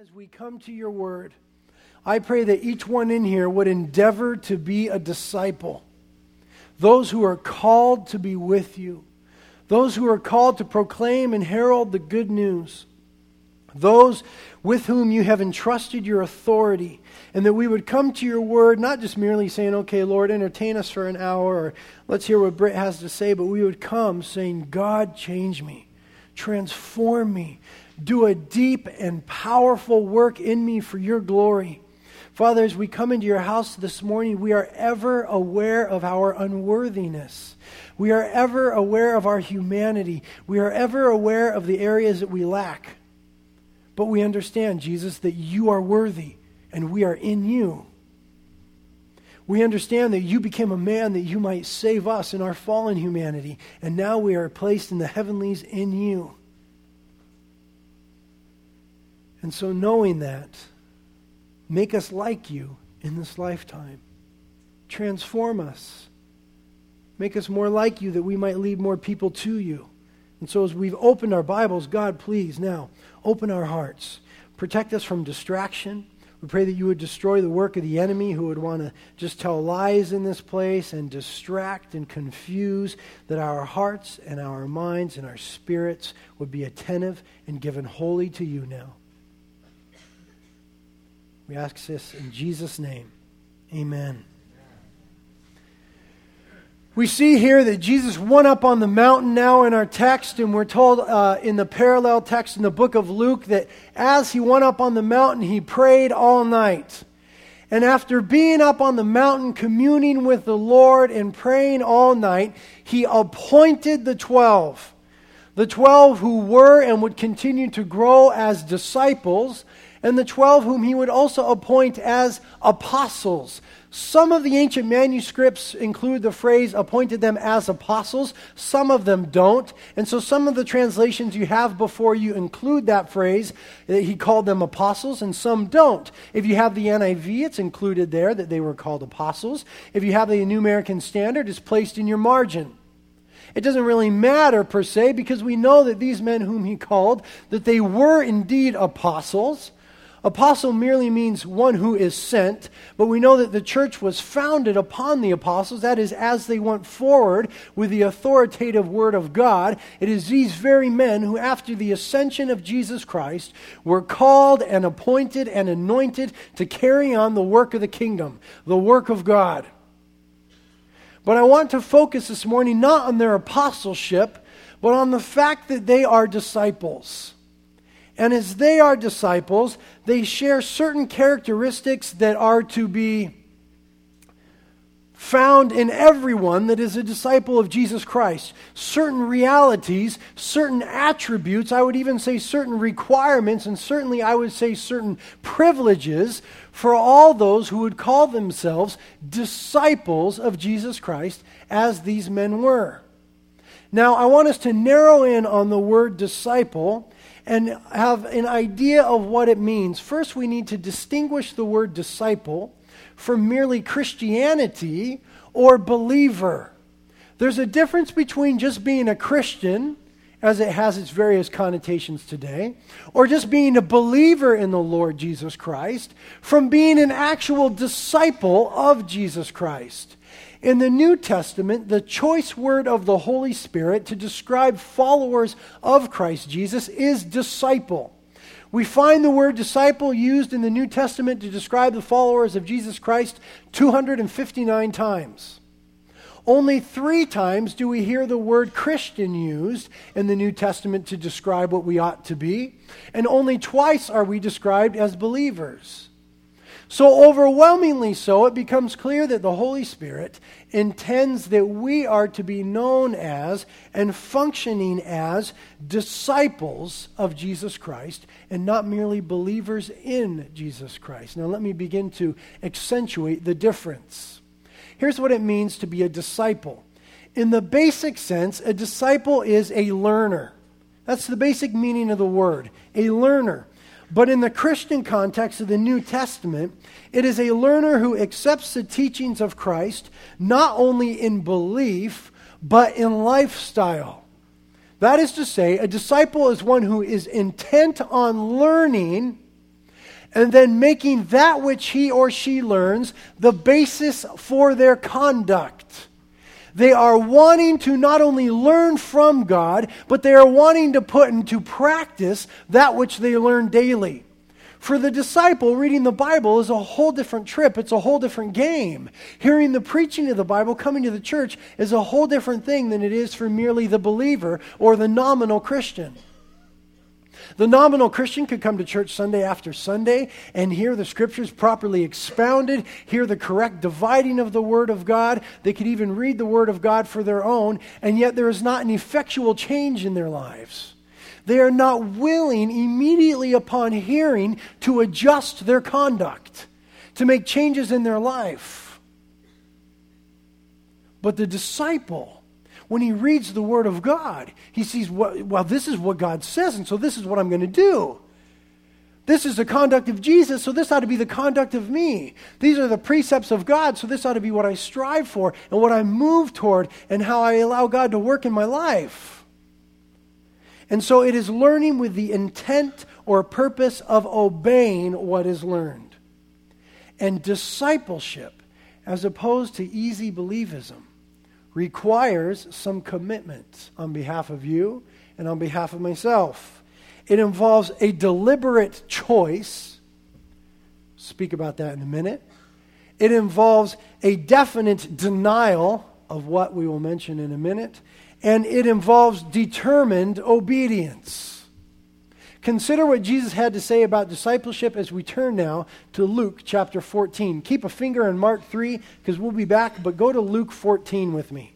As we come to your word, I pray that each one in here would endeavor to be a disciple. Those who are called to be with you, those who are called to proclaim and herald the good news, those with whom you have entrusted your authority, and that we would come to your word, not just merely saying, okay, Lord, entertain us for an hour, or let's hear what Britt has to say, but we would come saying, God, change me, transform me, do a deep and powerful work in me for your glory. Father, as we come into your house this morning, we are ever aware of our unworthiness. We are ever aware of our humanity. We are ever aware of the areas that we lack. But we understand, Jesus, that you are worthy and we are in you. We understand that you became a man that you might save us in our fallen humanity, and now we are placed in the heavenlies in you. And so, knowing that, make us like you in this lifetime. Transform us. Make us more like you that we might lead more people to you. And so, as we've opened our Bibles, God, please now open our hearts. Protect us from distraction. We pray that you would destroy the work of the enemy who would want to just tell lies in this place and distract and confuse, that our hearts and our minds and our spirits would be attentive and given wholly to you now. We ask this in Jesus' name. Amen. We see here that Jesus went up on the mountain now in our text, and we're told uh, in the parallel text in the book of Luke that as he went up on the mountain, he prayed all night. And after being up on the mountain, communing with the Lord and praying all night, he appointed the twelve. The twelve who were and would continue to grow as disciples and the twelve whom he would also appoint as apostles. Some of the ancient manuscripts include the phrase appointed them as apostles, some of them don't. And so some of the translations you have before you include that phrase that he called them apostles, and some don't. If you have the NIV, it's included there that they were called apostles. If you have the New American Standard, it's placed in your margin. It doesn't really matter per se because we know that these men whom he called that they were indeed apostles Apostle merely means one who is sent, but we know that the church was founded upon the apostles. That is, as they went forward with the authoritative word of God, it is these very men who, after the ascension of Jesus Christ, were called and appointed and anointed to carry on the work of the kingdom, the work of God. But I want to focus this morning not on their apostleship, but on the fact that they are disciples. And as they are disciples, they share certain characteristics that are to be found in everyone that is a disciple of Jesus Christ. Certain realities, certain attributes, I would even say certain requirements, and certainly I would say certain privileges for all those who would call themselves disciples of Jesus Christ, as these men were. Now, I want us to narrow in on the word disciple and have an idea of what it means, first we need to distinguish the word disciple from merely Christianity or believer. There's a difference between just being a Christian, as it has its various connotations today, or just being a believer in the Lord Jesus Christ, from being an actual disciple of Jesus Christ. In the New Testament, the choice word of the Holy Spirit to describe followers of Christ Jesus is disciple. We find the word disciple used in the New Testament to describe the followers of Jesus Christ 259 times. Only three times do we hear the word Christian used in the New Testament to describe what we ought to be, and only twice are we described as believers. So, overwhelmingly so, it becomes clear that the Holy Spirit intends that we are to be known as and functioning as disciples of Jesus Christ and not merely believers in Jesus Christ. Now, let me begin to accentuate the difference. Here's what it means to be a disciple. In the basic sense, a disciple is a learner. That's the basic meaning of the word, a learner. But in the Christian context of the New Testament, it is a learner who accepts the teachings of Christ not only in belief, but in lifestyle. That is to say, a disciple is one who is intent on learning and then making that which he or she learns the basis for their conduct. They are wanting to not only learn from God, but they are wanting to put into practice that which they learn daily. For the disciple, reading the Bible is a whole different trip. It's a whole different game. Hearing the preaching of the Bible, coming to the church, is a whole different thing than it is for merely the believer or the nominal Christian. The nominal Christian could come to church Sunday after Sunday and hear the scriptures properly expounded, hear the correct dividing of the Word of God. They could even read the Word of God for their own, and yet there is not an effectual change in their lives. They are not willing immediately upon hearing to adjust their conduct, to make changes in their life. But the disciple, when he reads the Word of God, he sees, well, this is what God says, and so this is what I'm going to do. This is the conduct of Jesus, so this ought to be the conduct of me. These are the precepts of God, so this ought to be what I strive for and what I move toward and how I allow God to work in my life. And so it is learning with the intent or purpose of obeying what is learned. And discipleship, as opposed to easy believism, requires some commitment on behalf of you and on behalf of myself. It involves a deliberate choice. Speak about that in a minute. It involves a definite denial of what we will mention in a minute. And it involves determined obedience. Consider what Jesus had to say about discipleship as we turn now to Luke chapter 14. Keep a finger on Mark 3 because we'll be back, but go to Luke 14 with me.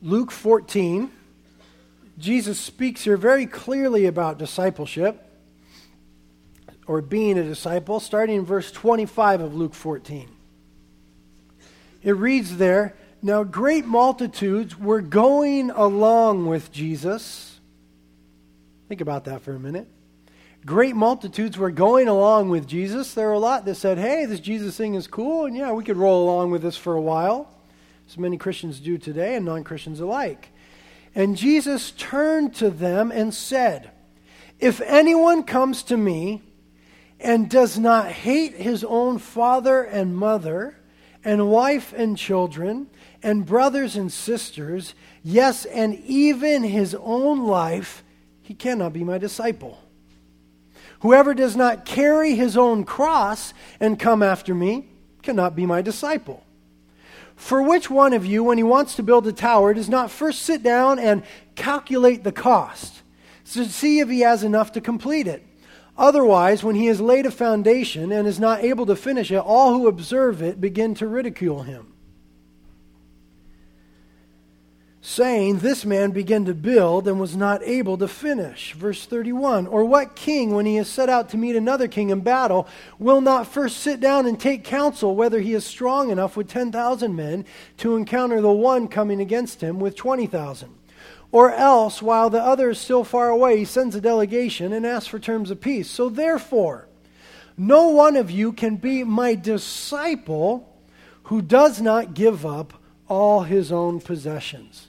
Luke 14, Jesus speaks here very clearly about discipleship or being a disciple, starting in verse 25 of Luke 14. It reads there Now great multitudes were going along with Jesus. Think about that for a minute. Great multitudes were going along with Jesus. There were a lot that said, Hey, this Jesus thing is cool, and yeah, we could roll along with this for a while, as many Christians do today and non Christians alike. And Jesus turned to them and said, If anyone comes to me, and does not hate his own father and mother, and wife and children, and brothers and sisters, yes, and even his own life, he cannot be my disciple. Whoever does not carry his own cross and come after me cannot be my disciple. For which one of you, when he wants to build a tower, does not first sit down and calculate the cost to see if he has enough to complete it? Otherwise, when he has laid a foundation and is not able to finish it, all who observe it begin to ridicule him. Saying, This man began to build and was not able to finish. Verse 31 Or what king, when he has set out to meet another king in battle, will not first sit down and take counsel whether he is strong enough with 10,000 men to encounter the one coming against him with 20,000? Or else, while the other is still far away, he sends a delegation and asks for terms of peace. So therefore, no one of you can be my disciple who does not give up all his own possessions.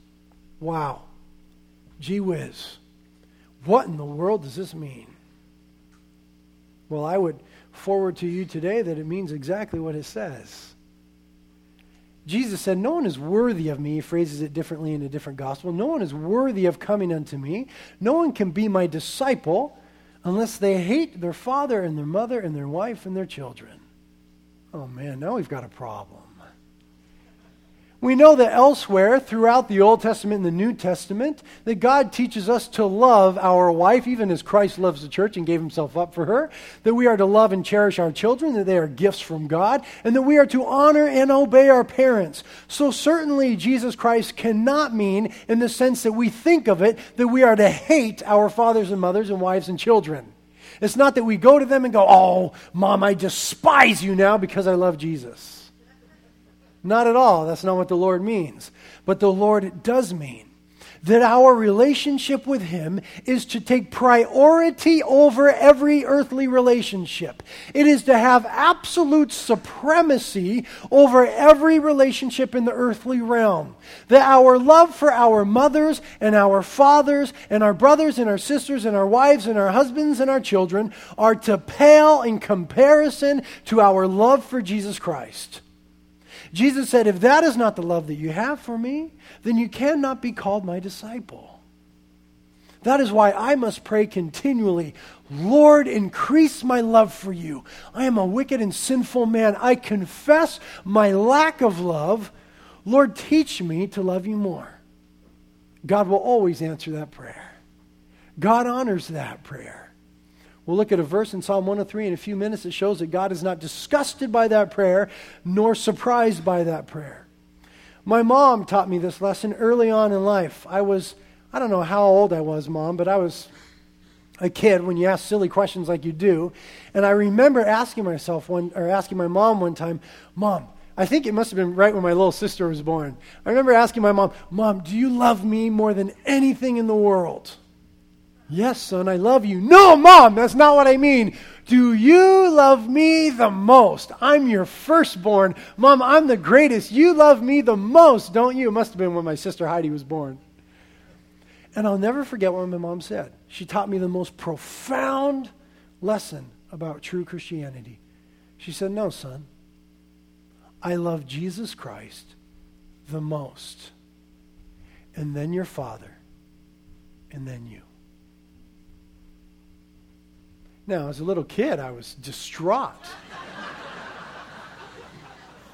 Wow. Gee whiz. What in the world does this mean? Well, I would forward to you today that it means exactly what it says. Jesus said, No one is worthy of me. He phrases it differently in a different gospel. No one is worthy of coming unto me. No one can be my disciple unless they hate their father and their mother and their wife and their children. Oh man, now we've got a problem. We know that elsewhere throughout the Old Testament and the New Testament that God teaches us to love our wife, even as Christ loves the church and gave himself up for her, that we are to love and cherish our children, that they are gifts from God, and that we are to honor and obey our parents. So certainly Jesus Christ cannot mean, in the sense that we think of it, that we are to hate our fathers and mothers and wives and children. It's not that we go to them and go, Oh, mom, I despise you now because I love Jesus. Not at all. That's not what the Lord means. But the Lord does mean that our relationship with Him is to take priority over every earthly relationship. It is to have absolute supremacy over every relationship in the earthly realm. That our love for our mothers and our fathers and our brothers and our sisters and our wives and our husbands and our children are to pale in comparison to our love for Jesus Christ. Jesus said, If that is not the love that you have for me, then you cannot be called my disciple. That is why I must pray continually, Lord, increase my love for you. I am a wicked and sinful man. I confess my lack of love. Lord, teach me to love you more. God will always answer that prayer. God honors that prayer. We'll look at a verse in Psalm 103 in a few minutes that shows that God is not disgusted by that prayer nor surprised by that prayer. My mom taught me this lesson early on in life. I was, I don't know how old I was, mom, but I was a kid when you ask silly questions like you do. And I remember asking myself one, or asking my mom one time, Mom, I think it must have been right when my little sister was born. I remember asking my mom, Mom, do you love me more than anything in the world? Yes, son, I love you. No, mom, that's not what I mean. Do you love me the most? I'm your firstborn. Mom, I'm the greatest. You love me the most, don't you? It must have been when my sister Heidi was born. And I'll never forget what my mom said. She taught me the most profound lesson about true Christianity. She said, No, son, I love Jesus Christ the most, and then your father, and then you. Now, as a little kid, I was distraught.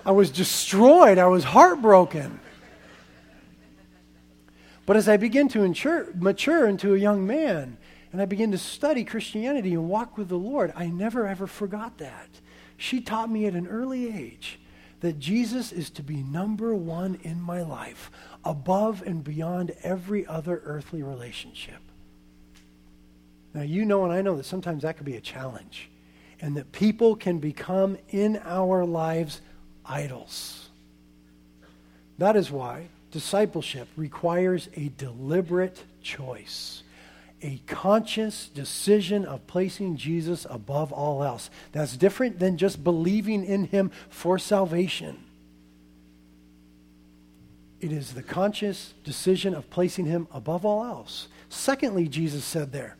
I was destroyed. I was heartbroken. But as I begin to mature, mature into a young man and I begin to study Christianity and walk with the Lord, I never ever forgot that. She taught me at an early age that Jesus is to be number one in my life, above and beyond every other earthly relationship. Now, you know and I know that sometimes that could be a challenge, and that people can become in our lives idols. That is why discipleship requires a deliberate choice, a conscious decision of placing Jesus above all else. That's different than just believing in him for salvation. It is the conscious decision of placing him above all else. Secondly, Jesus said there,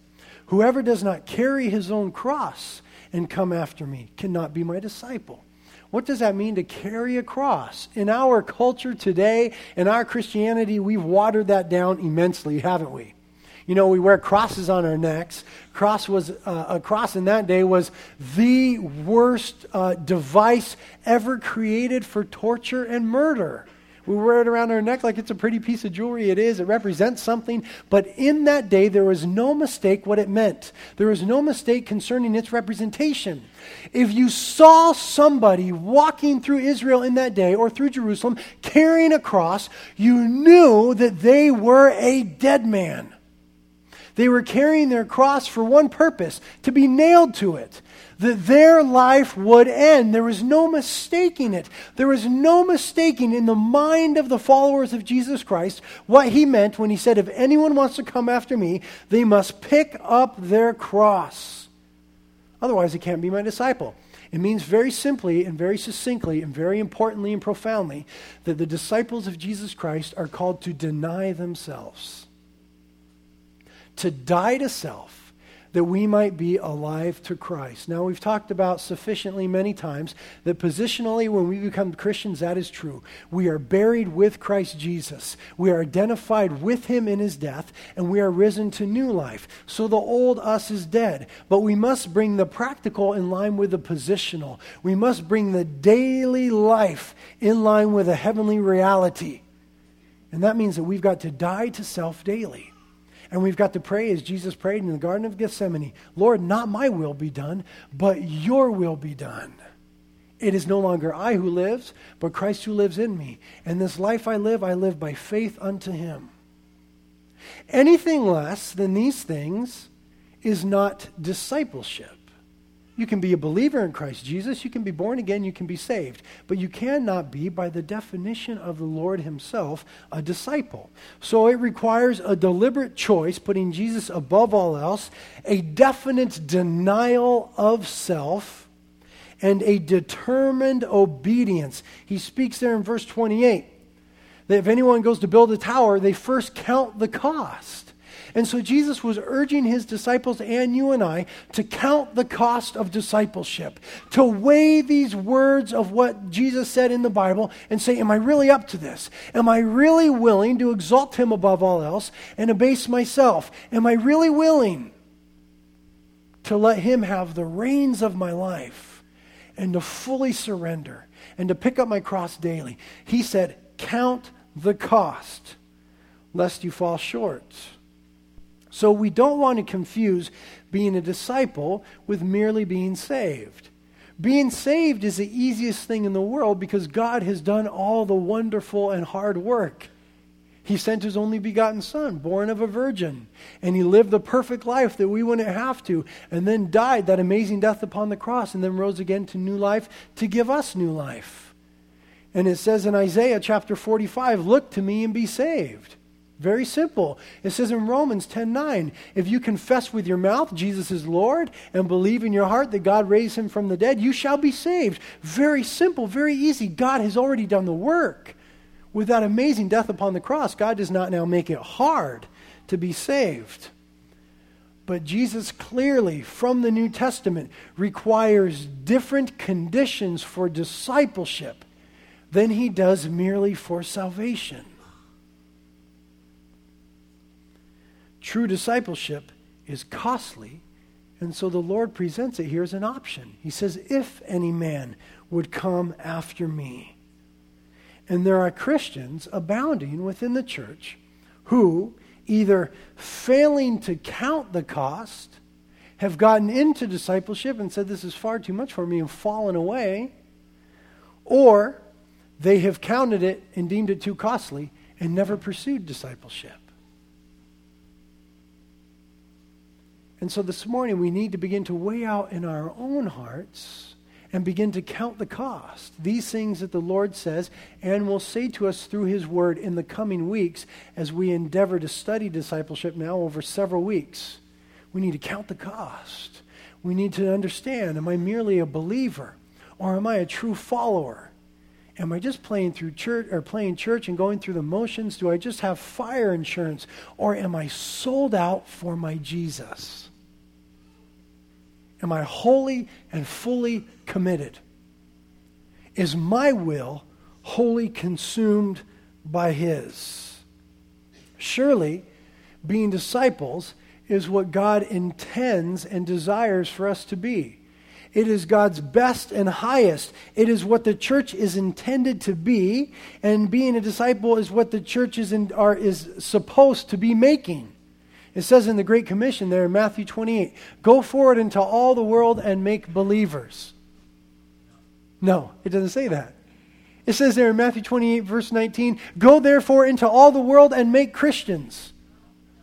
Whoever does not carry his own cross and come after me cannot be my disciple. What does that mean to carry a cross? In our culture today, in our Christianity, we've watered that down immensely, haven't we? You know, we wear crosses on our necks. Cross was uh, a cross in that day was the worst uh, device ever created for torture and murder. We wear it around our neck like it's a pretty piece of jewelry. It is. It represents something. But in that day, there was no mistake what it meant. There was no mistake concerning its representation. If you saw somebody walking through Israel in that day or through Jerusalem carrying a cross, you knew that they were a dead man. They were carrying their cross for one purpose to be nailed to it that their life would end. There was no mistaking it. There was no mistaking in the mind of the followers of Jesus Christ what he meant when he said, If anyone wants to come after me, they must pick up their cross. Otherwise, they can't be my disciple. It means very simply and very succinctly and very importantly and profoundly that the disciples of Jesus Christ are called to deny themselves, to die to self that we might be alive to Christ. Now, we've talked about sufficiently many times that positionally, when we become Christians, that is true. We are buried with Christ Jesus, we are identified with him in his death, and we are risen to new life. So the old us is dead. But we must bring the practical in line with the positional. We must bring the daily life in line with a heavenly reality. And that means that we've got to die to self daily. And we've got to pray as Jesus prayed in the Garden of Gethsemane Lord, not my will be done, but your will be done. It is no longer I who lives, but Christ who lives in me. And this life I live, I live by faith unto him. Anything less than these things is not discipleship. You can be a believer in Christ Jesus. You can be born again. You can be saved. But you cannot be, by the definition of the Lord Himself, a disciple. So it requires a deliberate choice, putting Jesus above all else, a definite denial of self, and a determined obedience. He speaks there in verse 28 that if anyone goes to build a tower, they first count the cost. And so Jesus was urging his disciples and you and I to count the cost of discipleship, to weigh these words of what Jesus said in the Bible and say, Am I really up to this? Am I really willing to exalt him above all else and abase myself? Am I really willing to let him have the reins of my life and to fully surrender and to pick up my cross daily? He said, Count the cost, lest you fall short. So we don't want to confuse being a disciple with merely being saved. Being saved is the easiest thing in the world because God has done all the wonderful and hard work. He sent his only begotten Son, born of a virgin, and he lived the perfect life that we wouldn't have to, and then died that amazing death upon the cross, and then rose again to new life to give us new life. And it says in Isaiah chapter 45 Look to me and be saved. Very simple. It says in Romans 10:9, if you confess with your mouth Jesus is Lord and believe in your heart that God raised him from the dead, you shall be saved. Very simple, very easy. God has already done the work. With that amazing death upon the cross, God does not now make it hard to be saved. But Jesus clearly, from the New Testament, requires different conditions for discipleship than he does merely for salvation. True discipleship is costly, and so the Lord presents it here as an option. He says, If any man would come after me. And there are Christians abounding within the church who, either failing to count the cost, have gotten into discipleship and said, This is far too much for me, and fallen away, or they have counted it and deemed it too costly and never pursued discipleship. And so this morning we need to begin to weigh out in our own hearts and begin to count the cost. These things that the Lord says and will say to us through His Word in the coming weeks as we endeavor to study discipleship now over several weeks. We need to count the cost. We need to understand am I merely a believer or am I a true follower? Am I just playing through church or playing church and going through the motions? Do I just have fire insurance or am I sold out for my Jesus? Am I wholly and fully committed? Is my will wholly consumed by His? Surely, being disciples is what God intends and desires for us to be. It is God's best and highest. It is what the church is intended to be, and being a disciple is what the church is, in, are, is supposed to be making. It says in the Great Commission there in Matthew 28 go forward into all the world and make believers. No, it doesn't say that. It says there in Matthew 28, verse 19, go therefore into all the world and make Christians.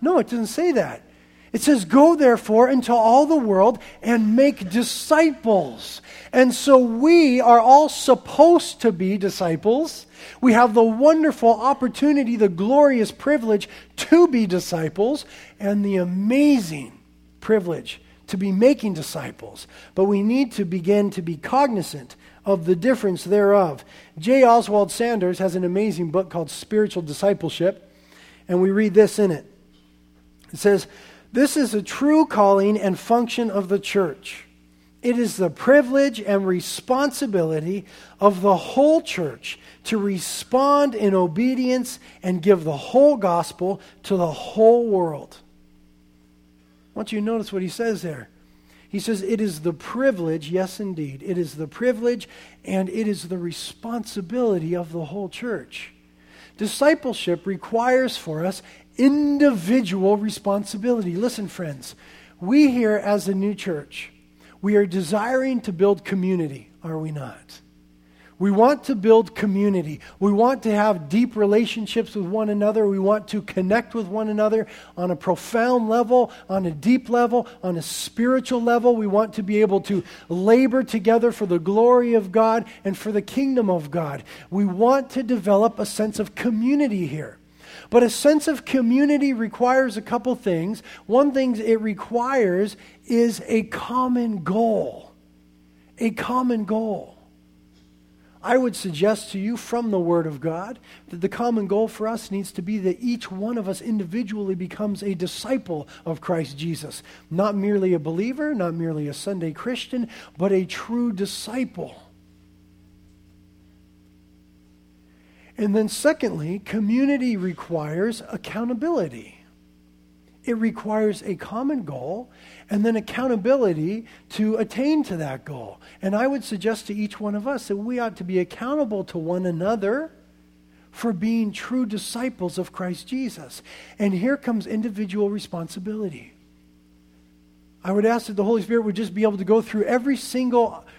No, it doesn't say that. It says, Go therefore into all the world and make disciples. And so we are all supposed to be disciples. We have the wonderful opportunity, the glorious privilege to be disciples, and the amazing privilege to be making disciples. But we need to begin to be cognizant of the difference thereof. J. Oswald Sanders has an amazing book called Spiritual Discipleship, and we read this in it. It says, This is a true calling and function of the church. It is the privilege and responsibility of the whole church to respond in obedience and give the whole gospel to the whole world. I want you to notice what he says there. He says, It is the privilege, yes, indeed, it is the privilege and it is the responsibility of the whole church. Discipleship requires for us individual responsibility. Listen, friends, we here as a new church, we are desiring to build community, are we not? We want to build community. We want to have deep relationships with one another. We want to connect with one another on a profound level, on a deep level, on a spiritual level. We want to be able to labor together for the glory of God and for the kingdom of God. We want to develop a sense of community here. But a sense of community requires a couple things. One thing it requires is a common goal. A common goal. I would suggest to you from the Word of God that the common goal for us needs to be that each one of us individually becomes a disciple of Christ Jesus. Not merely a believer, not merely a Sunday Christian, but a true disciple. And then, secondly, community requires accountability. It requires a common goal and then accountability to attain to that goal. And I would suggest to each one of us that we ought to be accountable to one another for being true disciples of Christ Jesus. And here comes individual responsibility. I would ask that the Holy Spirit would just be able to go through every single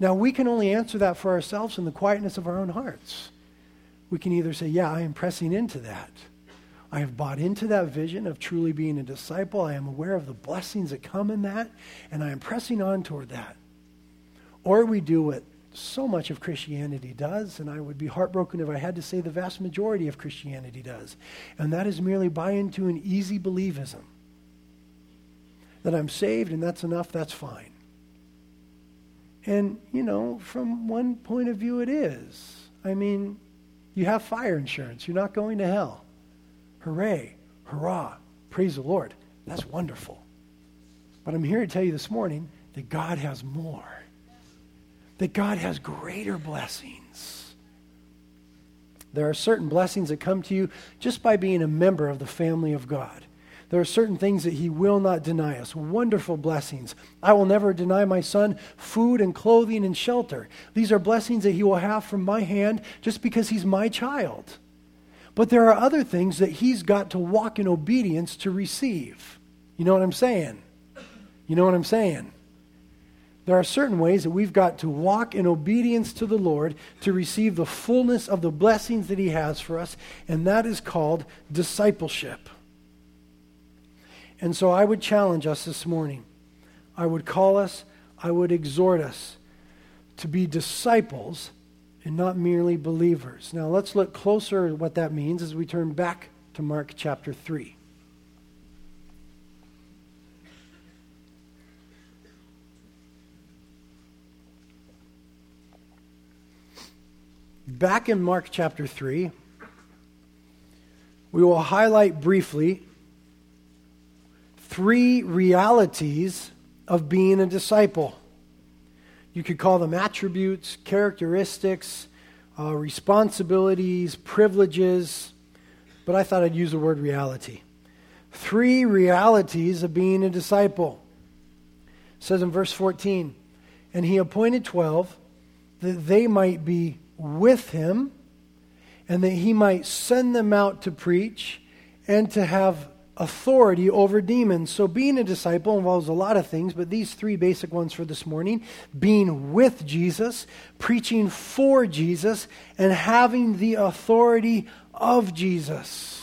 Now, we can only answer that for ourselves in the quietness of our own hearts. We can either say, Yeah, I am pressing into that. I have bought into that vision of truly being a disciple. I am aware of the blessings that come in that, and I am pressing on toward that. Or we do what so much of Christianity does, and I would be heartbroken if I had to say the vast majority of Christianity does, and that is merely buy into an easy believism that I'm saved and that's enough, that's fine. And, you know, from one point of view, it is. I mean, you have fire insurance, you're not going to hell. Hooray, hurrah, praise the Lord. That's wonderful. But I'm here to tell you this morning that God has more, that God has greater blessings. There are certain blessings that come to you just by being a member of the family of God. There are certain things that he will not deny us. Wonderful blessings. I will never deny my son food and clothing and shelter. These are blessings that he will have from my hand just because he's my child. But there are other things that he's got to walk in obedience to receive. You know what I'm saying? You know what I'm saying? There are certain ways that we've got to walk in obedience to the Lord to receive the fullness of the blessings that He has for us, and that is called discipleship. And so I would challenge us this morning. I would call us, I would exhort us to be disciples and not merely believers. Now let's look closer at what that means as we turn back to Mark chapter 3. Back in Mark chapter 3, we will highlight briefly three realities of being a disciple. You could call them attributes, characteristics, uh, responsibilities, privileges, but I thought I'd use the word reality. Three realities of being a disciple. It says in verse 14, and he appointed 12 that they might be with him and that he might send them out to preach and to have authority over demons. So, being a disciple involves a lot of things, but these three basic ones for this morning being with Jesus, preaching for Jesus, and having the authority of Jesus.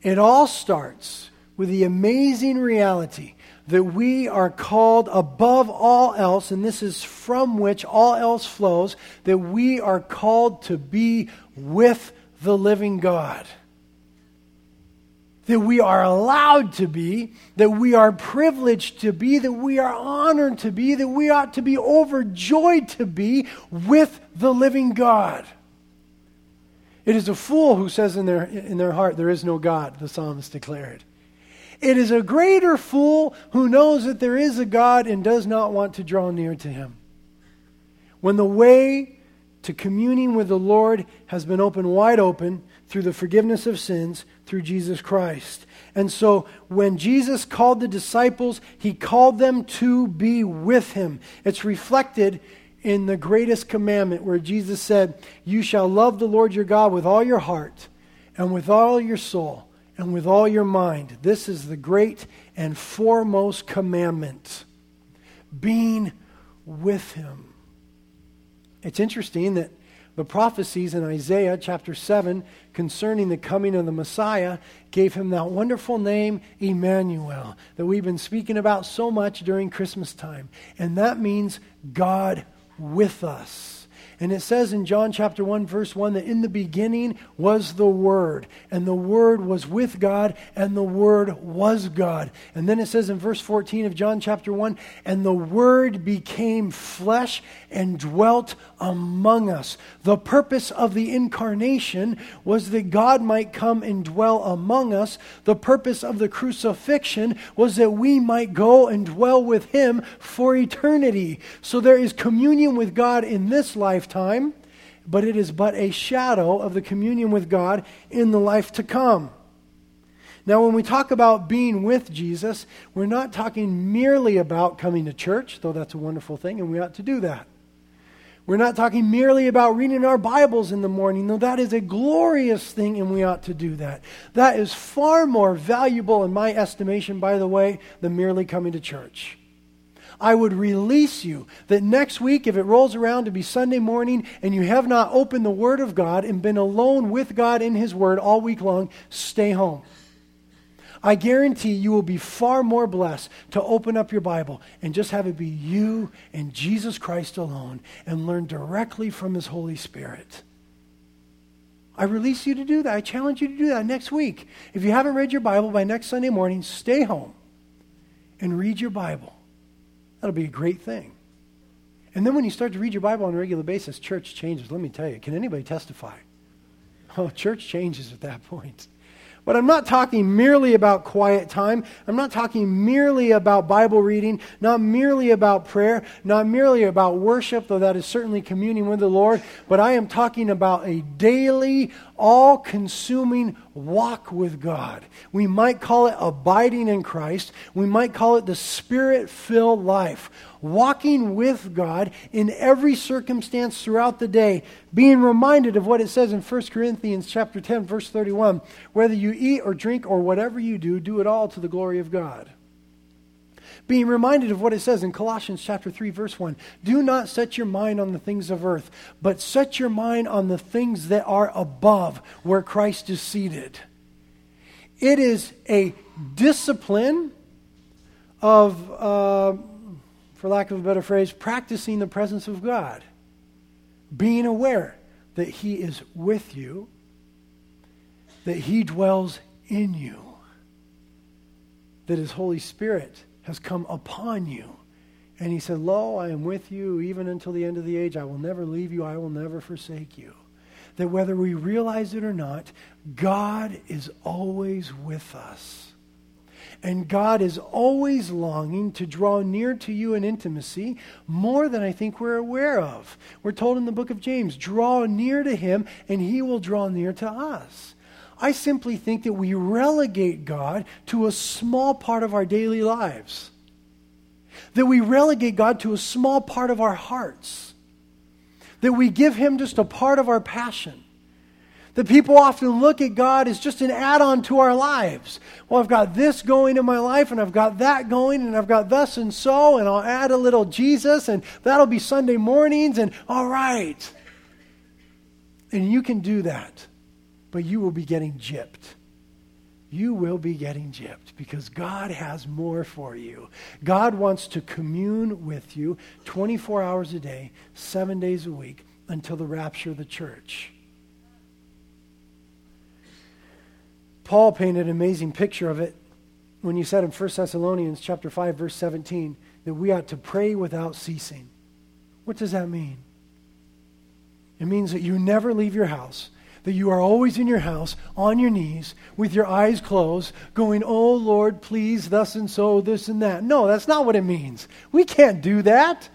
It all starts with the amazing reality that we are called above all else, and this is from which all else flows, that we are called to be with the living God that we are allowed to be, that we are privileged to be, that we are honored to be, that we ought to be overjoyed to be with the living God. It is a fool who says in their, in their heart, There is no God, the psalmist declared. It is a greater fool who knows that there is a God and does not want to draw near to him. When the way to communing with the Lord has been opened wide open through the forgiveness of sins through Jesus Christ. And so when Jesus called the disciples, he called them to be with him. It's reflected in the greatest commandment where Jesus said, You shall love the Lord your God with all your heart and with all your soul and with all your mind. This is the great and foremost commandment being with him. It's interesting that the prophecies in Isaiah chapter 7 concerning the coming of the Messiah gave him that wonderful name, Emmanuel, that we've been speaking about so much during Christmas time. And that means God with us. And it says in John chapter 1, verse 1, that in the beginning was the Word, and the Word was with God, and the Word was God. And then it says in verse 14 of John chapter 1, and the Word became flesh and dwelt among us. The purpose of the incarnation was that God might come and dwell among us. The purpose of the crucifixion was that we might go and dwell with Him for eternity. So there is communion with God in this lifetime, but it is but a shadow of the communion with God in the life to come. Now, when we talk about being with Jesus, we're not talking merely about coming to church, though that's a wonderful thing, and we ought to do that. We're not talking merely about reading our Bibles in the morning, though that is a glorious thing, and we ought to do that. That is far more valuable, in my estimation, by the way, than merely coming to church. I would release you that next week, if it rolls around to be Sunday morning and you have not opened the Word of God and been alone with God in His Word all week long, stay home. I guarantee you will be far more blessed to open up your Bible and just have it be you and Jesus Christ alone and learn directly from His Holy Spirit. I release you to do that. I challenge you to do that next week. If you haven't read your Bible by next Sunday morning, stay home and read your Bible. That'll be a great thing. And then when you start to read your Bible on a regular basis, church changes. Let me tell you. Can anybody testify? Oh, church changes at that point. But I'm not talking merely about quiet time. I'm not talking merely about Bible reading, not merely about prayer, not merely about worship, though that is certainly communing with the Lord, but I am talking about a daily, all consuming walk with God. We might call it abiding in Christ. We might call it the spirit filled life. Walking with God in every circumstance throughout the day, being reminded of what it says in 1 Corinthians chapter 10 verse 31, whether you eat or drink or whatever you do, do it all to the glory of God being reminded of what it says in Colossians chapter 3 verse 1. Do not set your mind on the things of earth, but set your mind on the things that are above where Christ is seated. It is a discipline of, uh, for lack of a better phrase, practicing the presence of God. Being aware that He is with you, that He dwells in you, that His Holy Spirit has come upon you. And he said, Lo, I am with you even until the end of the age. I will never leave you. I will never forsake you. That whether we realize it or not, God is always with us. And God is always longing to draw near to you in intimacy more than I think we're aware of. We're told in the book of James, draw near to him and he will draw near to us. I simply think that we relegate God to a small part of our daily lives. That we relegate God to a small part of our hearts. That we give Him just a part of our passion. That people often look at God as just an add on to our lives. Well, I've got this going in my life, and I've got that going, and I've got thus and so, and I'll add a little Jesus, and that'll be Sunday mornings, and all right. And you can do that but you will be getting gypped. You will be getting gypped because God has more for you. God wants to commune with you 24 hours a day, seven days a week, until the rapture of the church. Paul painted an amazing picture of it when he said in 1 Thessalonians chapter 5 verse 17 that we ought to pray without ceasing. What does that mean? It means that you never leave your house that you are always in your house, on your knees, with your eyes closed, going, Oh Lord, please, thus and so, this and that. No, that's not what it means. We can't do that.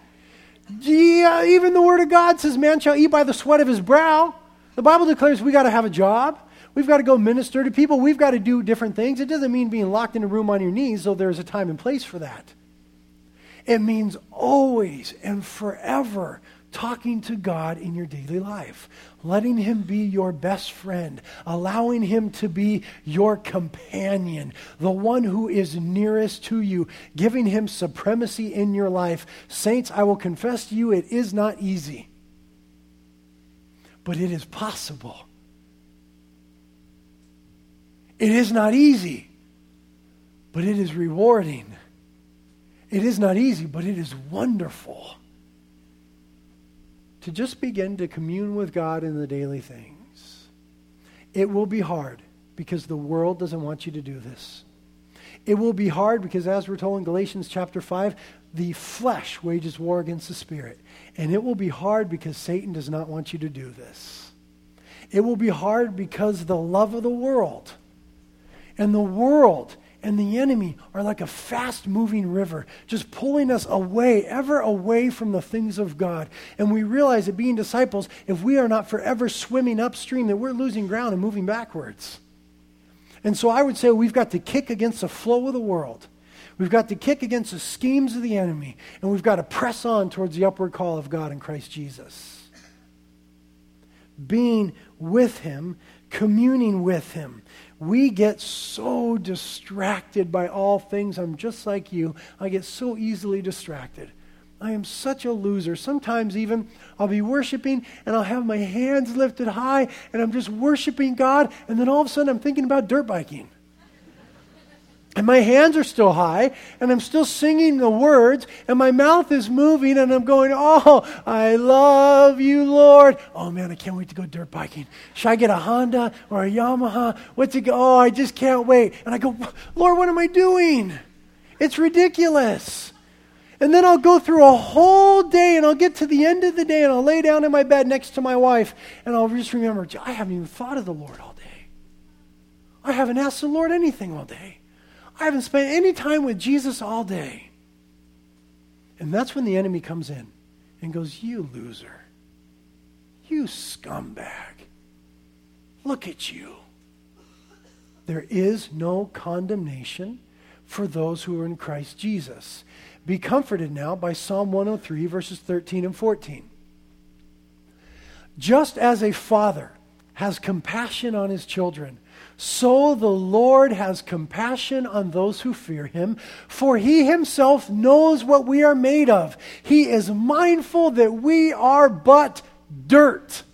Yeah, uh, even the Word of God says, Man shall eat by the sweat of his brow. The Bible declares we got to have a job. We've got to go minister to people. We've got to do different things. It doesn't mean being locked in a room on your knees, though there's a time and place for that. It means always and forever talking to God in your daily life, letting Him be your best friend, allowing Him to be your companion, the one who is nearest to you, giving Him supremacy in your life. Saints, I will confess to you, it is not easy, but it is possible. It is not easy, but it is rewarding. It is not easy, but it is wonderful to just begin to commune with God in the daily things. It will be hard because the world doesn't want you to do this. It will be hard because, as we're told in Galatians chapter 5, the flesh wages war against the spirit. And it will be hard because Satan does not want you to do this. It will be hard because the love of the world and the world and the enemy are like a fast moving river, just pulling us away, ever away from the things of God. And we realize that being disciples, if we are not forever swimming upstream, that we're losing ground and moving backwards. And so I would say we've got to kick against the flow of the world. We've got to kick against the schemes of the enemy, and we've got to press on towards the upward call of God in Christ Jesus. Being with Him, communing with Him, we get so distracted by all things. I'm just like you. I get so easily distracted. I am such a loser. Sometimes, even, I'll be worshiping and I'll have my hands lifted high and I'm just worshiping God, and then all of a sudden I'm thinking about dirt biking. And my hands are still high, and I'm still singing the words, and my mouth is moving, and I'm going, Oh, I love you, Lord. Oh man, I can't wait to go dirt biking. Should I get a Honda or a Yamaha? What's it go? Oh, I just can't wait. And I go, Lord, what am I doing? It's ridiculous. And then I'll go through a whole day, and I'll get to the end of the day, and I'll lay down in my bed next to my wife, and I'll just remember, I haven't even thought of the Lord all day. I haven't asked the Lord anything all day. I haven't spent any time with Jesus all day. And that's when the enemy comes in and goes, You loser. You scumbag. Look at you. There is no condemnation for those who are in Christ Jesus. Be comforted now by Psalm 103, verses 13 and 14. Just as a father has compassion on his children, so the Lord has compassion on those who fear him, for he himself knows what we are made of. He is mindful that we are but dirt.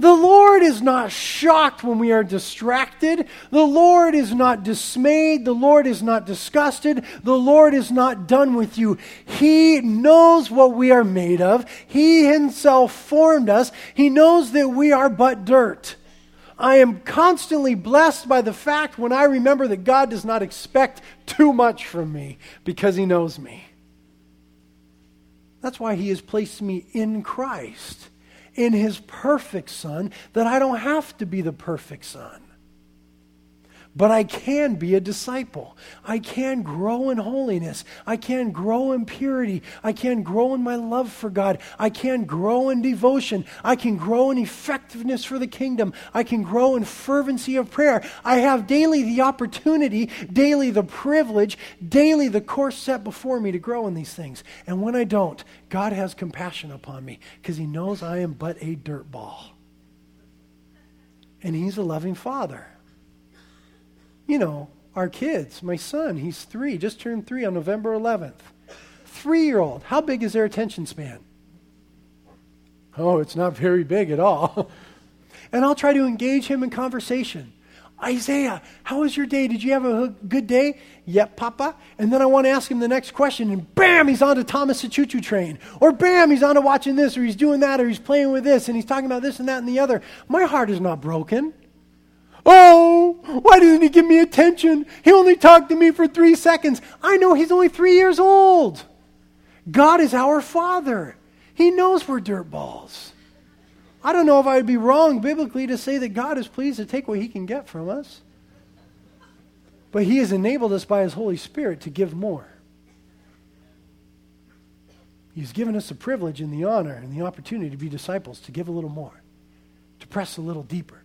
The Lord is not shocked when we are distracted. The Lord is not dismayed. The Lord is not disgusted. The Lord is not done with you. He knows what we are made of. He Himself formed us. He knows that we are but dirt. I am constantly blessed by the fact when I remember that God does not expect too much from me because He knows me. That's why He has placed me in Christ, in His perfect Son, that I don't have to be the perfect Son. But I can be a disciple. I can grow in holiness. I can grow in purity. I can grow in my love for God. I can grow in devotion. I can grow in effectiveness for the kingdom. I can grow in fervency of prayer. I have daily the opportunity, daily the privilege, daily the course set before me to grow in these things. And when I don't, God has compassion upon me because He knows I am but a dirt ball. And He's a loving Father you know, our kids. My son, he's three, just turned three on November 11th. Three year old. How big is their attention span? Oh, it's not very big at all. and I'll try to engage him in conversation. Isaiah, how was your day? Did you have a good day? Yep, Papa. And then I want to ask him the next question, and bam, he's on to Thomas the Choo Choo Train. Or bam, he's on to watching this, or he's doing that, or he's playing with this, and he's talking about this and that and the other. My heart is not broken. Oh, why didn't he give me attention? He only talked to me for three seconds. I know he's only three years old. God is our Father. He knows we're dirt balls. I don't know if I would be wrong biblically to say that God is pleased to take what he can get from us. But he has enabled us by his Holy Spirit to give more. He's given us the privilege and the honor and the opportunity to be disciples, to give a little more, to press a little deeper,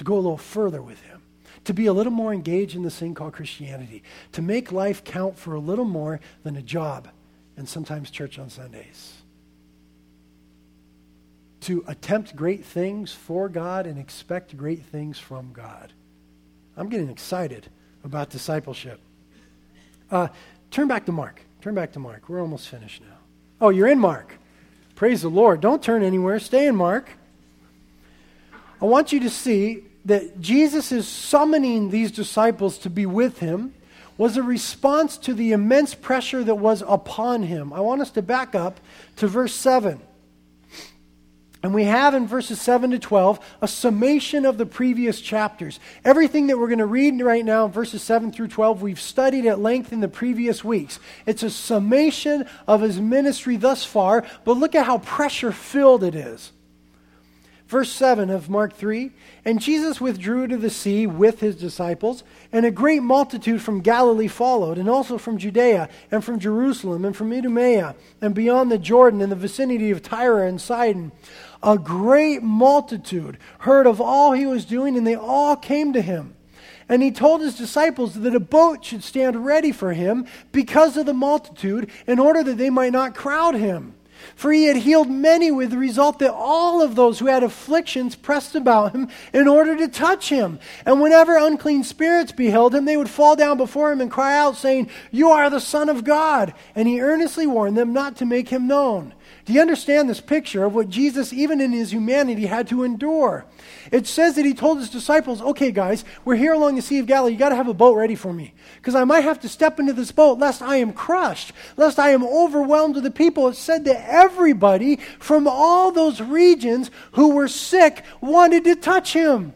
to go a little further with Him, to be a little more engaged in this thing called Christianity, to make life count for a little more than a job and sometimes church on Sundays. To attempt great things for God and expect great things from God. I'm getting excited about discipleship. Uh, turn back to Mark. Turn back to Mark. We're almost finished now. Oh, you're in Mark. Praise the Lord. Don't turn anywhere. Stay in Mark. I want you to see that Jesus is summoning these disciples to be with him was a response to the immense pressure that was upon him. I want us to back up to verse 7. And we have in verses 7 to 12 a summation of the previous chapters. Everything that we're going to read right now, verses 7 through 12, we've studied at length in the previous weeks. It's a summation of his ministry thus far, but look at how pressure filled it is. Verse 7 of Mark 3 And Jesus withdrew to the sea with his disciples, and a great multitude from Galilee followed, and also from Judea, and from Jerusalem, and from Idumea, and beyond the Jordan, in the vicinity of Tyre and Sidon. A great multitude heard of all he was doing, and they all came to him. And he told his disciples that a boat should stand ready for him because of the multitude, in order that they might not crowd him. For he had healed many with the result that all of those who had afflictions pressed about him in order to touch him. And whenever unclean spirits beheld him, they would fall down before him and cry out, saying, You are the Son of God. And he earnestly warned them not to make him known. Do you understand this picture of what Jesus, even in his humanity, had to endure? It says that he told his disciples, okay, guys, we're here along the Sea of Galilee. You got to have a boat ready for me. Because I might have to step into this boat lest I am crushed, lest I am overwhelmed with the people. It said that everybody from all those regions who were sick wanted to touch him.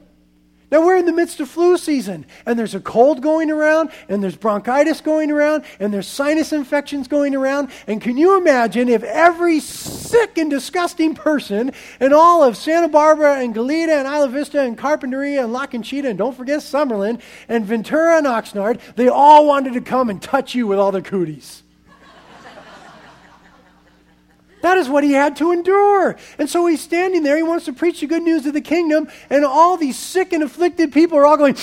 Now we're in the midst of flu season, and there's a cold going around, and there's bronchitis going around, and there's sinus infections going around. And can you imagine if every sick and disgusting person in all of Santa Barbara and Goleta and Isla Vista and Carpinteria and La Conchita, and don't forget Summerland and Ventura and Oxnard, they all wanted to come and touch you with all their cooties? That is what he had to endure. And so he's standing there. He wants to preach the good news of the kingdom. And all these sick and afflicted people are all going,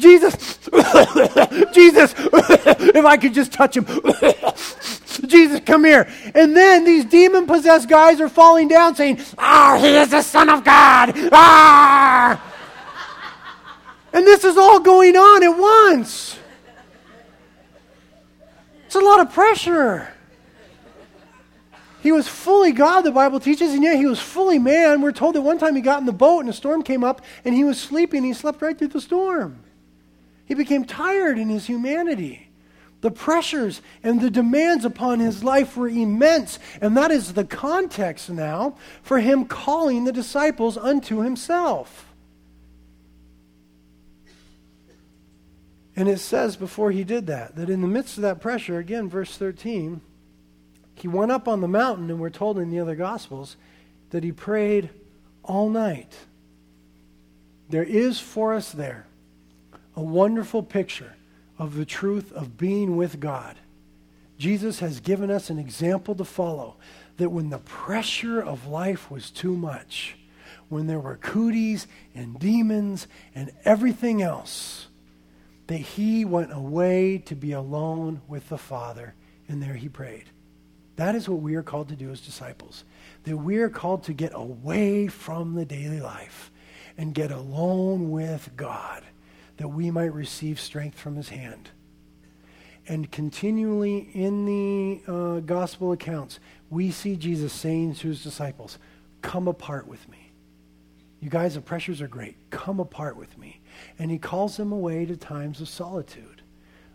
Jesus, Jesus, if I could just touch him. Jesus, come here. And then these demon possessed guys are falling down saying, Ah, oh, he is the Son of God. Ah. And this is all going on at once. It's a lot of pressure. He was fully God, the Bible teaches, and yet he was fully man. We're told that one time he got in the boat and a storm came up and he was sleeping. And He slept right through the storm. He became tired in his humanity. The pressures and the demands upon his life were immense. And that is the context now for him calling the disciples unto himself. And it says before he did that, that in the midst of that pressure, again, verse 13, he went up on the mountain, and we're told in the other Gospels that he prayed all night. There is for us there a wonderful picture of the truth of being with God. Jesus has given us an example to follow that when the pressure of life was too much, when there were cooties and demons and everything else, that he went away to be alone with the Father, and there he prayed. That is what we are called to do as disciples. That we are called to get away from the daily life and get alone with God, that we might receive strength from his hand. And continually in the uh, gospel accounts, we see Jesus saying to his disciples, Come apart with me. You guys, the pressures are great. Come apart with me. And he calls them away to times of solitude.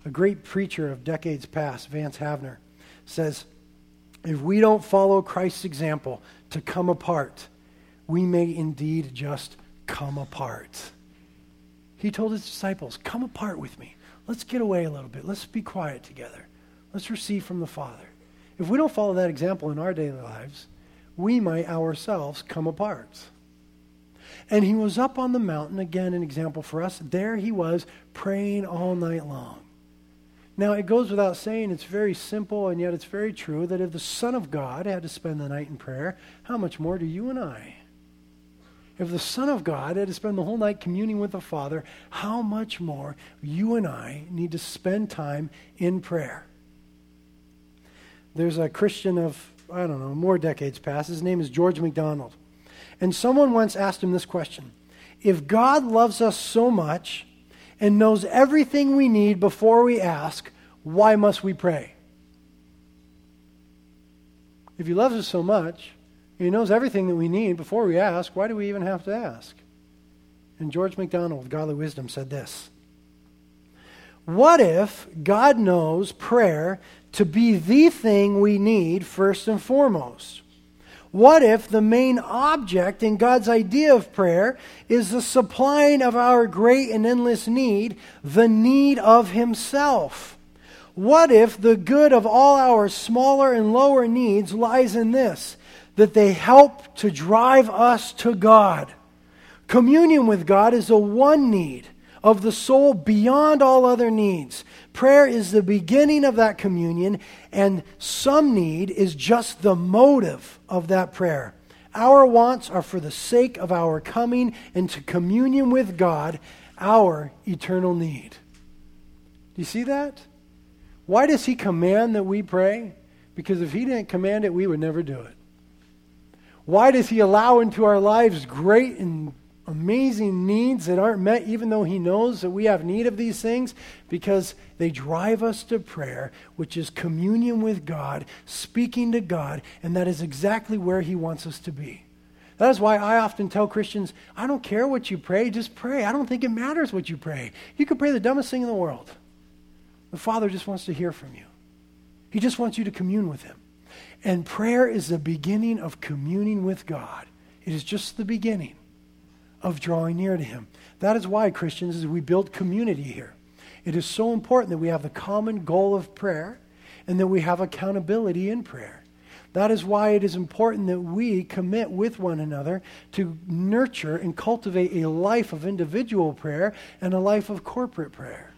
A great preacher of decades past, Vance Havner, says, if we don't follow Christ's example to come apart, we may indeed just come apart. He told his disciples, Come apart with me. Let's get away a little bit. Let's be quiet together. Let's receive from the Father. If we don't follow that example in our daily lives, we might ourselves come apart. And he was up on the mountain, again, an example for us. There he was praying all night long. Now, it goes without saying, it's very simple, and yet it's very true that if the Son of God had to spend the night in prayer, how much more do you and I? If the Son of God had to spend the whole night communing with the Father, how much more you and I need to spend time in prayer? There's a Christian of, I don't know, more decades past. His name is George MacDonald. And someone once asked him this question If God loves us so much, and knows everything we need before we ask, why must we pray? If He loves us so much, He knows everything that we need before we ask, why do we even have to ask? And George MacDonald of Godly Wisdom said this What if God knows prayer to be the thing we need first and foremost? What if the main object in God's idea of prayer is the supplying of our great and endless need, the need of Himself? What if the good of all our smaller and lower needs lies in this, that they help to drive us to God? Communion with God is the one need of the soul beyond all other needs. Prayer is the beginning of that communion, and some need is just the motive of that prayer. Our wants are for the sake of our coming into communion with God, our eternal need. Do you see that? Why does He command that we pray? Because if He didn't command it, we would never do it. Why does He allow into our lives great and amazing needs that aren't met, even though He knows that we have need of these things, because they drive us to prayer, which is communion with God, speaking to God, and that is exactly where He wants us to be. That is why I often tell Christians, I don't care what you pray, just pray. I don't think it matters what you pray. You could pray the dumbest thing in the world. The Father just wants to hear from you, He just wants you to commune with Him. And prayer is the beginning of communing with God. It is just the beginning of drawing near to Him. That is why, Christians, as we build community here, it is so important that we have the common goal of prayer and that we have accountability in prayer. That is why it is important that we commit with one another to nurture and cultivate a life of individual prayer and a life of corporate prayer.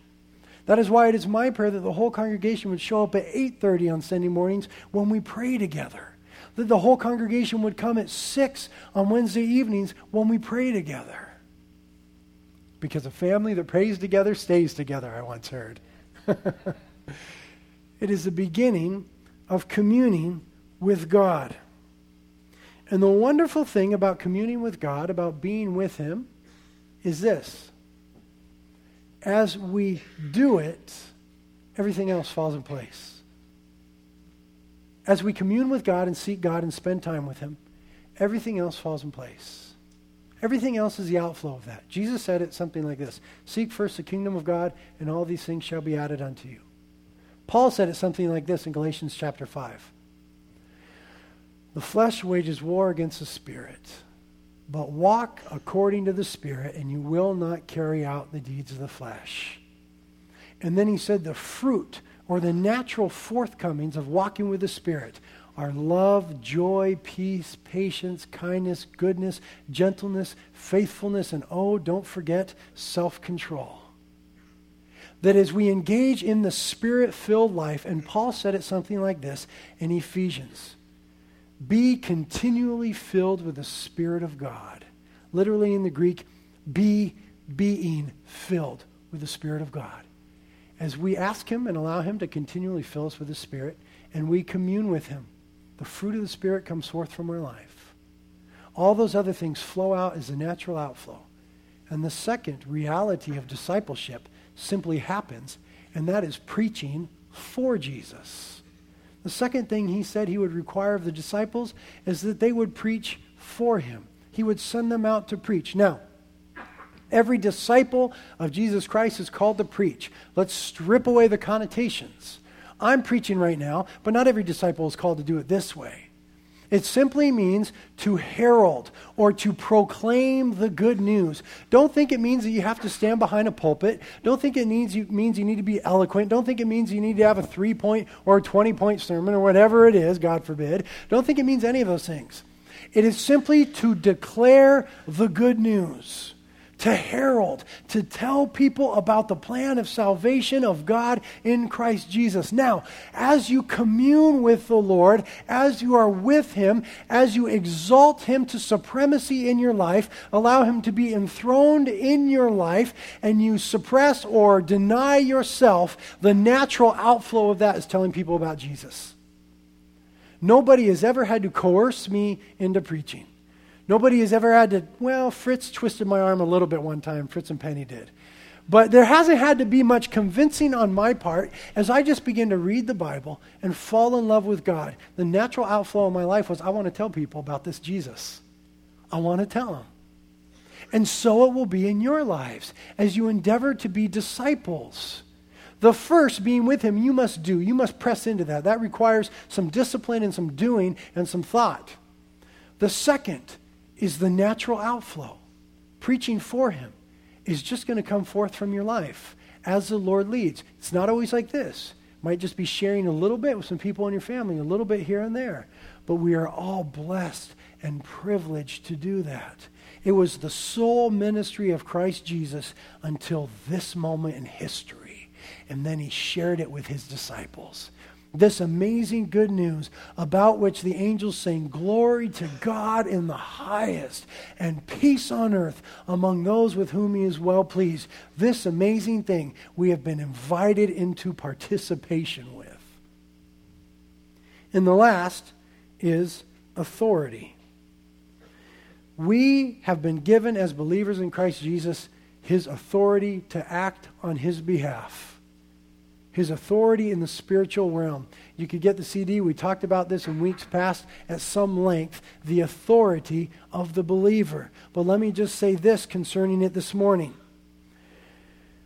That is why it is my prayer that the whole congregation would show up at 8:30 on Sunday mornings when we pray together that the whole congregation would come at 6 on Wednesday evenings when we pray together. Because a family that prays together stays together, I once heard. it is the beginning of communing with God. And the wonderful thing about communing with God, about being with Him, is this. As we do it, everything else falls in place as we commune with God and seek God and spend time with Him, everything else falls in place. Everything else is the outflow of that. Jesus said it something like this Seek first the kingdom of God, and all these things shall be added unto you. Paul said it something like this in Galatians chapter 5. The flesh wages war against the spirit, but walk according to the spirit, and you will not carry out the deeds of the flesh. And then he said, The fruit or the natural forthcomings of walking with the Spirit are love, joy, peace, patience, kindness, goodness, gentleness, faithfulness, and oh, don't forget, self control. That as we engage in the spirit filled life, and Paul said it something like this in Ephesians be continually filled with the Spirit of God. Literally in the Greek, be being filled with the Spirit of God as we ask Him and allow Him to continually fill us with His Spirit and we commune with Him, the fruit of the Spirit comes forth from our life. All those other things flow out as a natural outflow. And the second reality of discipleship simply happens, and that is preaching for Jesus. The second thing he said he would require of the disciples is that they would preach for him. He would send them out to preach. Now, Every disciple of Jesus Christ is called to preach. Let's strip away the connotations. I'm preaching right now, but not every disciple is called to do it this way. It simply means to herald or to proclaim the good news. Don't think it means that you have to stand behind a pulpit. Don't think it means you, means you need to be eloquent. Don't think it means you need to have a three point or a 20 point sermon or whatever it is, God forbid. Don't think it means any of those things. It is simply to declare the good news to herald, to tell people about the plan of salvation of God in Christ Jesus. Now, as you commune with the Lord, as you are with Him, as you exalt Him to supremacy in your life, allow Him to be enthroned in your life, and you suppress or deny yourself, the natural outflow of that is telling people about Jesus. Nobody has ever had to coerce me into preaching. Nobody has ever had to, well, Fritz twisted my arm a little bit one time, Fritz and Penny did. But there hasn't had to be much convincing on my part as I just begin to read the Bible and fall in love with God. The natural outflow of my life was I want to tell people about this Jesus. I want to tell them. And so it will be in your lives as you endeavor to be disciples. The first, being with him, you must do. You must press into that. That requires some discipline and some doing and some thought. The second is the natural outflow. Preaching for him is just going to come forth from your life as the Lord leads. It's not always like this. Might just be sharing a little bit with some people in your family, a little bit here and there. But we are all blessed and privileged to do that. It was the sole ministry of Christ Jesus until this moment in history. And then he shared it with his disciples this amazing good news about which the angels sing, Glory to God in the highest, and peace on earth among those with whom he is well pleased. This amazing thing we have been invited into participation with. And the last is authority. We have been given as believers in Christ Jesus his authority to act on his behalf his authority in the spiritual realm. You could get the CD. We talked about this in weeks past at some length the authority of the believer. But let me just say this concerning it this morning.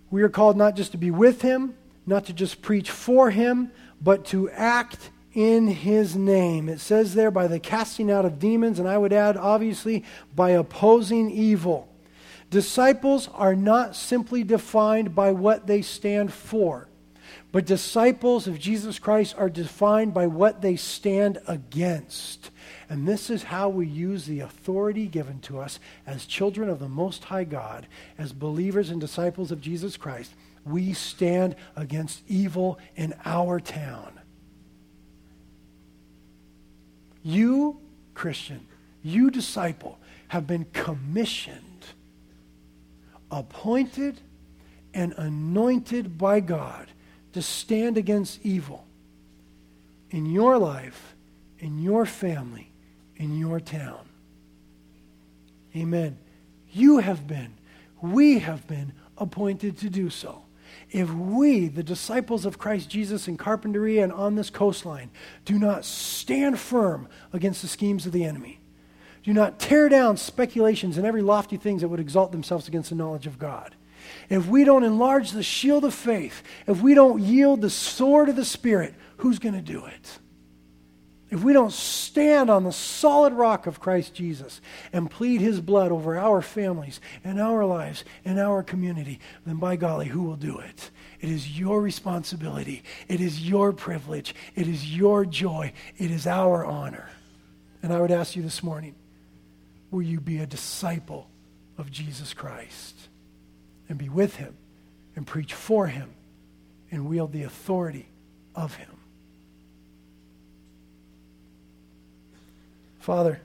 We are called not just to be with him, not to just preach for him, but to act in his name. It says there by the casting out of demons, and I would add, obviously, by opposing evil. Disciples are not simply defined by what they stand for. But disciples of Jesus Christ are defined by what they stand against. And this is how we use the authority given to us as children of the Most High God, as believers and disciples of Jesus Christ. We stand against evil in our town. You, Christian, you, disciple, have been commissioned, appointed, and anointed by God to stand against evil in your life, in your family, in your town. Amen. You have been, we have been appointed to do so. If we, the disciples of Christ Jesus in Carpinteria and on this coastline, do not stand firm against the schemes of the enemy, do not tear down speculations and every lofty things that would exalt themselves against the knowledge of God, if we don't enlarge the shield of faith, if we don't yield the sword of the Spirit, who's going to do it? If we don't stand on the solid rock of Christ Jesus and plead his blood over our families and our lives and our community, then by golly, who will do it? It is your responsibility. It is your privilege. It is your joy. It is our honor. And I would ask you this morning will you be a disciple of Jesus Christ? And be with him and preach for him and wield the authority of him. Father,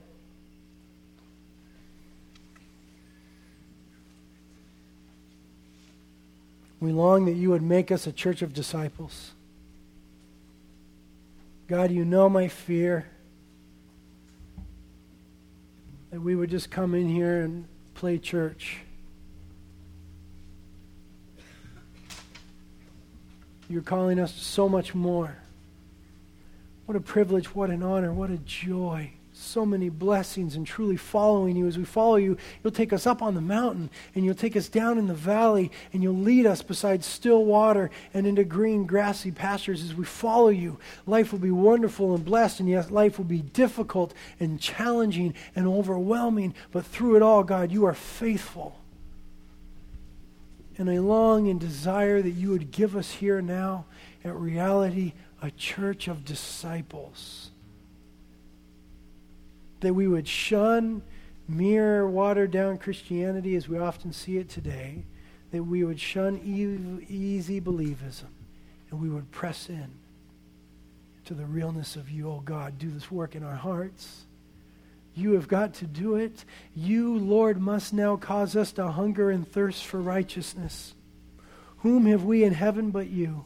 we long that you would make us a church of disciples. God, you know my fear that we would just come in here and play church. You're calling us to so much more. What a privilege, what an honor, what a joy. So many blessings and truly following you. As we follow you, you'll take us up on the mountain and you'll take us down in the valley and you'll lead us beside still water and into green, grassy pastures as we follow you. Life will be wonderful and blessed, and yes, life will be difficult and challenging and overwhelming, but through it all, God, you are faithful. And I long and desire that you would give us here now at reality a church of disciples. That we would shun mere watered down Christianity as we often see it today, that we would shun easy believism and we would press in to the realness of you, oh God. Do this work in our hearts. You have got to do it. You, Lord, must now cause us to hunger and thirst for righteousness. Whom have we in heaven but you?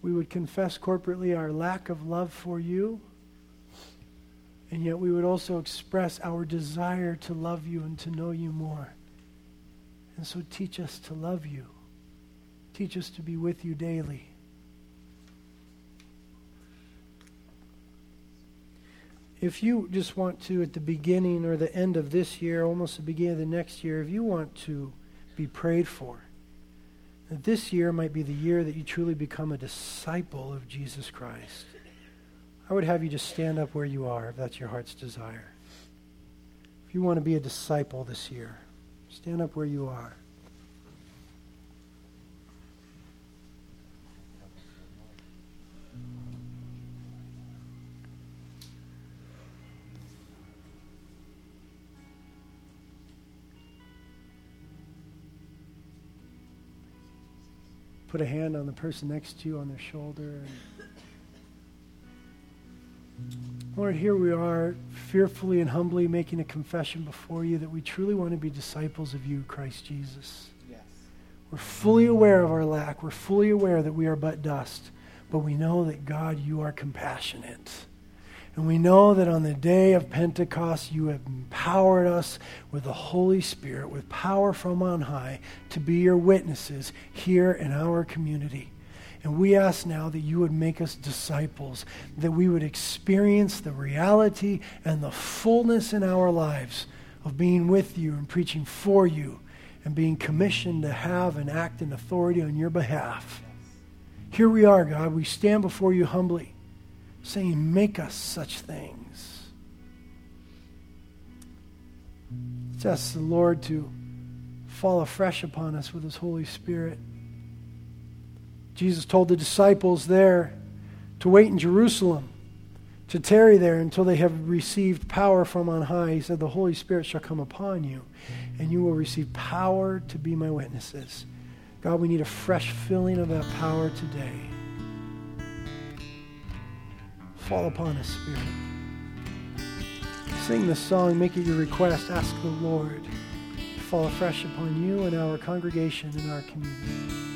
We would confess corporately our lack of love for you, and yet we would also express our desire to love you and to know you more. And so teach us to love you. Teach us to be with you daily. If you just want to, at the beginning or the end of this year, almost the beginning of the next year, if you want to be prayed for, that this year might be the year that you truly become a disciple of Jesus Christ, I would have you just stand up where you are if that's your heart's desire. If you want to be a disciple this year, stand up where you are. Put a hand on the person next to you on their shoulder. Lord, here we are, fearfully and humbly making a confession before you that we truly want to be disciples of you, Christ Jesus. Yes. We're fully aware of our lack. We're fully aware that we are but dust. But we know that, God, you are compassionate. And we know that on the day of Pentecost, you have empowered us with the Holy Spirit, with power from on high, to be your witnesses here in our community. And we ask now that you would make us disciples, that we would experience the reality and the fullness in our lives of being with you and preaching for you and being commissioned to have and act in authority on your behalf. Here we are, God. We stand before you humbly saying, Make us such things. Let's ask the Lord to fall afresh upon us with His Holy Spirit. Jesus told the disciples there to wait in Jerusalem, to tarry there until they have received power from on high. He said, The Holy Spirit shall come upon you, and you will receive power to be my witnesses. God, we need a fresh filling of that power today fall upon us, Spirit. Sing the song, make it your request, ask the Lord to fall afresh upon you and our congregation and our community.